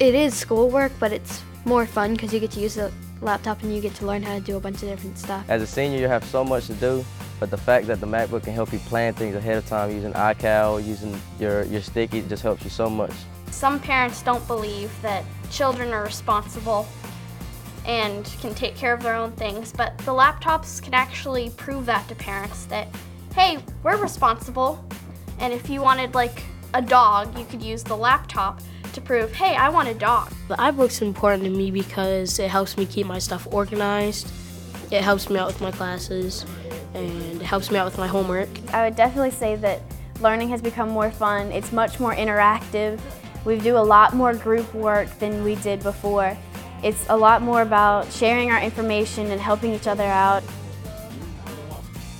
It is schoolwork, but it's more fun because you get to use the laptop and you get to learn how to do a bunch of different stuff. As a senior, you have so much to do, but the fact that the MacBook can help you plan things ahead of time using iCal, using your, your sticky, just helps you so much. Some parents don't believe that children are responsible and can take care of their own things, but the laptops can actually prove that to parents that, hey, we're responsible. And if you wanted like a dog, you could use the laptop to prove, hey, I want a dog. The iBook's important to me because it helps me keep my stuff organized. It helps me out with my classes and it helps me out with my homework. I would definitely say that learning has become more fun. It's much more interactive. We do a lot more group work than we did before. It's a lot more about sharing our information and helping each other out.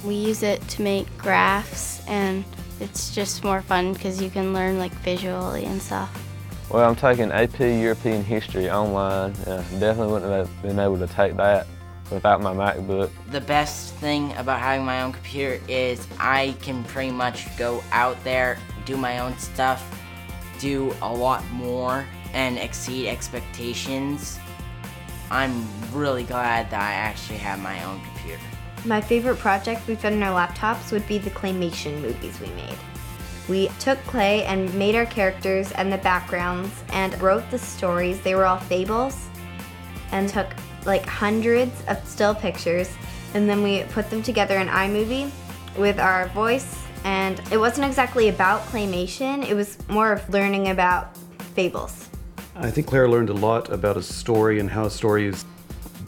We use it to make graphs and it's just more fun because you can learn like visually and stuff. Well, I'm taking AP European History online. Uh, definitely wouldn't have been able to take that without my MacBook. The best thing about having my own computer is I can pretty much go out there, do my own stuff, do a lot more, and exceed expectations. I'm really glad that I actually have my own computer. My favorite project we've done in our laptops would be the claymation movies we made. We took clay and made our characters and the backgrounds and wrote the stories. They were all fables and took like hundreds of still pictures and then we put them together in iMovie with our voice and it wasn't exactly about claymation, it was more of learning about fables. I think Claire learned a lot about a story and how is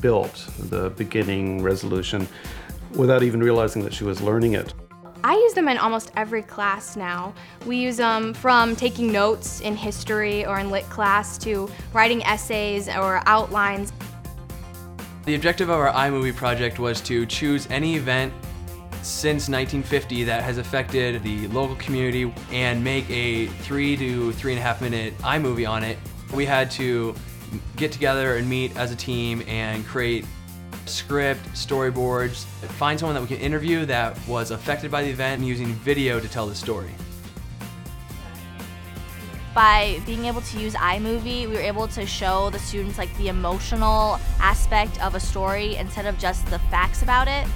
built, the beginning, resolution, without even realizing that she was learning it. I use them in almost every class now. We use them from taking notes in history or in lit class to writing essays or outlines. The objective of our iMovie project was to choose any event since 1950 that has affected the local community and make a three to three and a half minute iMovie on it. We had to get together and meet as a team and create script, storyboards, find someone that we can interview that was affected by the event and using video to tell the story. By being able to use iMovie, we were able to show the students like the emotional aspect of a story instead of just the facts about it.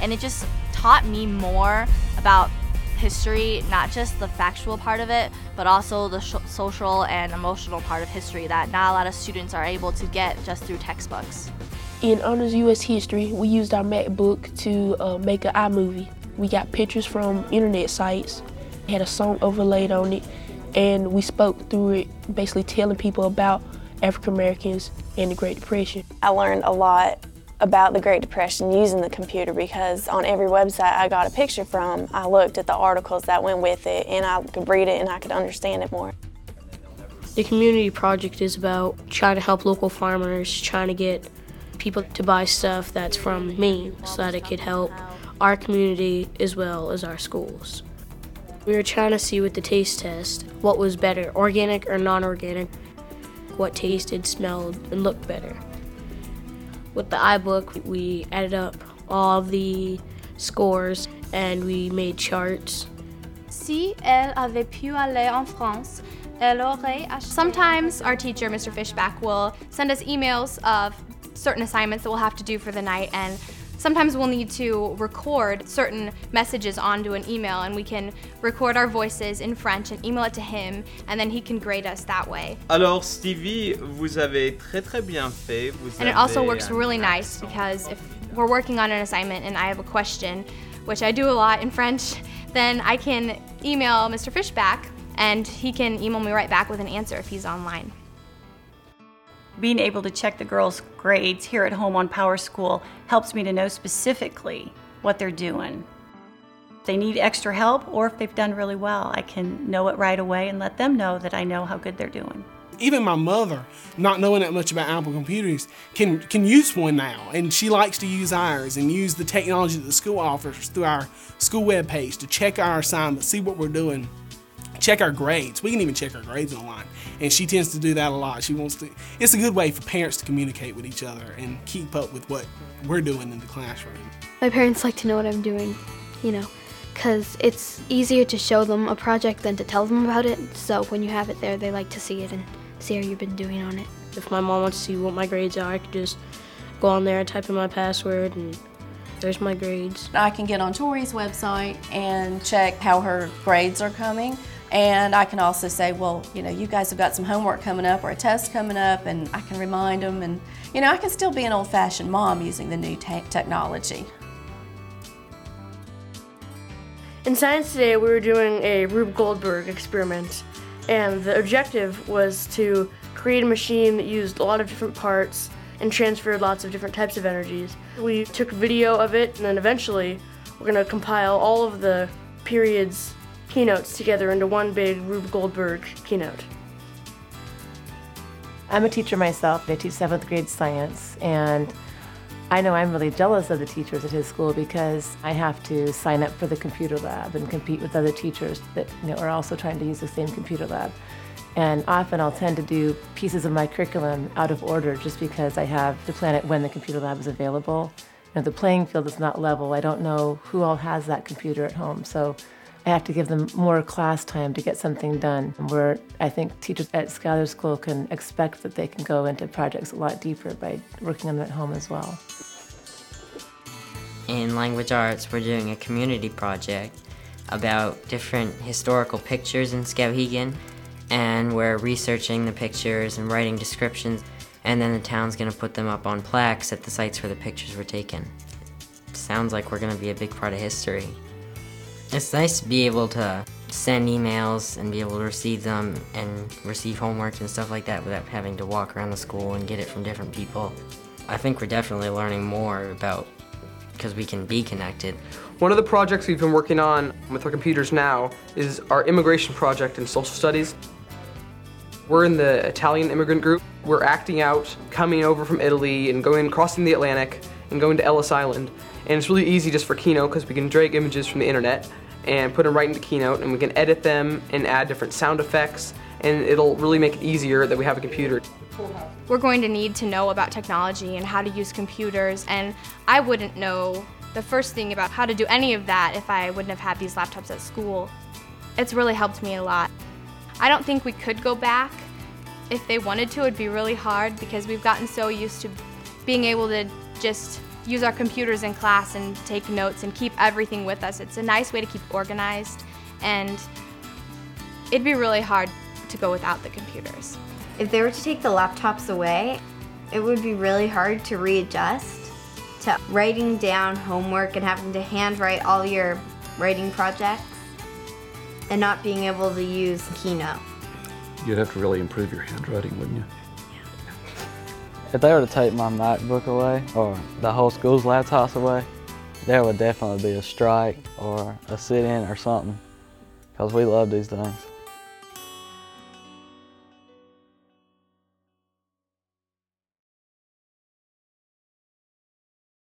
And it just taught me more about history, not just the factual part of it, but also the social and emotional part of history that not a lot of students are able to get just through textbooks. In Honors U.S. History, we used our MacBook to uh, make an iMovie. We got pictures from internet sites, had a song overlaid on it, and we spoke through it, basically telling people about African Americans and the Great Depression. I learned a lot about the Great Depression using the computer because on every website I got a picture from, I looked at the articles that went with it and I could read it and I could understand it more. The community project is about trying to help local farmers, trying to get people to buy stuff that's from Maine so that it could help our community as well as our schools. We were trying to see with the taste test what was better, organic or non organic, what tasted, smelled, and looked better. With the iBook, we added up all the scores and we made charts. Si elle avait pu aller en France, elle aurait Sometimes our teacher, Mr. Fishback, will send us emails of certain assignments that we'll have to do for the night and sometimes we'll need to record certain messages onto an email and we can record our voices in French and email it to him and then he can grade us that way. Alors Stevie, vous avez très très bien fait. Vous and it also works really nice because if we're working on an assignment and I have a question, which I do a lot in French, then I can email Mr. Fishback and he can email me right back with an answer if he's online being able to check the girls' grades here at home on PowerSchool helps me to know specifically what they're doing. If they need extra help or if they've done really well, I can know it right away and let them know that I know how good they're doing. Even my mother, not knowing that much about Apple computers, can can use one now, and she likes to use ours and use the technology that the school offers through our school web page to check our assignments, see what we're doing, check our grades. We can even check our grades online. And she tends to do that a lot. She wants to, it's a good way for parents to communicate with each other and keep up with what we're doing in the classroom. My parents like to know what I'm doing, you know, because it's easier to show them a project than to tell them about it. So when you have it there, they like to see it and see how you've been doing on it. If my mom wants to see what my grades are, I could just go on there, and type in my password, and there's my grades. I can get on Tori's website and check how her grades are coming. And I can also say, well, you know, you guys have got some homework coming up or a test coming up, and I can remind them. And, you know, I can still be an old fashioned mom using the new te technology. In Science Today, we were doing a Rube Goldberg experiment, and the objective was to create a machine that used a lot of different parts and transferred lots of different types of energies. We took video of it, and then eventually we're going to compile all of the period's keynotes together into one big Rube Goldberg keynote. I'm a teacher myself. I teach seventh grade science, and I know I'm really jealous of the teachers at his school because I have to sign up for the computer lab and compete with other teachers that you know, are also trying to use the same computer lab. And often I'll tend to do pieces of my curriculum out of order just because I have to plan it when the computer lab is available. You know, the playing field is not level. I don't know who all has that computer at home. So I have to give them more class time to get something done where I think teachers at Schuyler School can expect that they can go into projects a lot deeper by working on them at home as well. In language arts, we're doing a community project about different historical pictures in Skowhegan and we're researching the pictures and writing descriptions and then the town's going to put them up on plaques at the sites where the pictures were taken. Sounds like we're going to be a big part of history. It's nice to be able to send emails and be able to receive them and receive homework and stuff like that without having to walk around the school and get it from different people. I think we're definitely learning more about because we can be connected. One of the projects we've been working on with our computers now is our immigration project in social studies. We're in the Italian immigrant group. We're acting out coming over from Italy and going crossing the Atlantic and going to Ellis Island. And it's really easy just for Keynote because we can drag images from the internet and put them right into Keynote and we can edit them and add different sound effects and it'll really make it easier that we have a computer. We're going to need to know about technology and how to use computers and I wouldn't know the first thing about how to do any of that if I wouldn't have had these laptops at school. It's really helped me a lot. I don't think we could go back. If they wanted to, it'd be really hard because we've gotten so used to being able to just use our computers in class and take notes and keep everything with us. It's a nice way to keep organized and it'd be really hard to go without the computers. If they were to take the laptops away, it would be really hard to readjust to writing down homework and having to handwrite all your writing projects and not being able to use Keynote. You'd have to really improve your handwriting, wouldn't you? If they were to take my MacBook away or the whole school's laptops away, there would definitely be a strike or a sit-in or something because we love these things.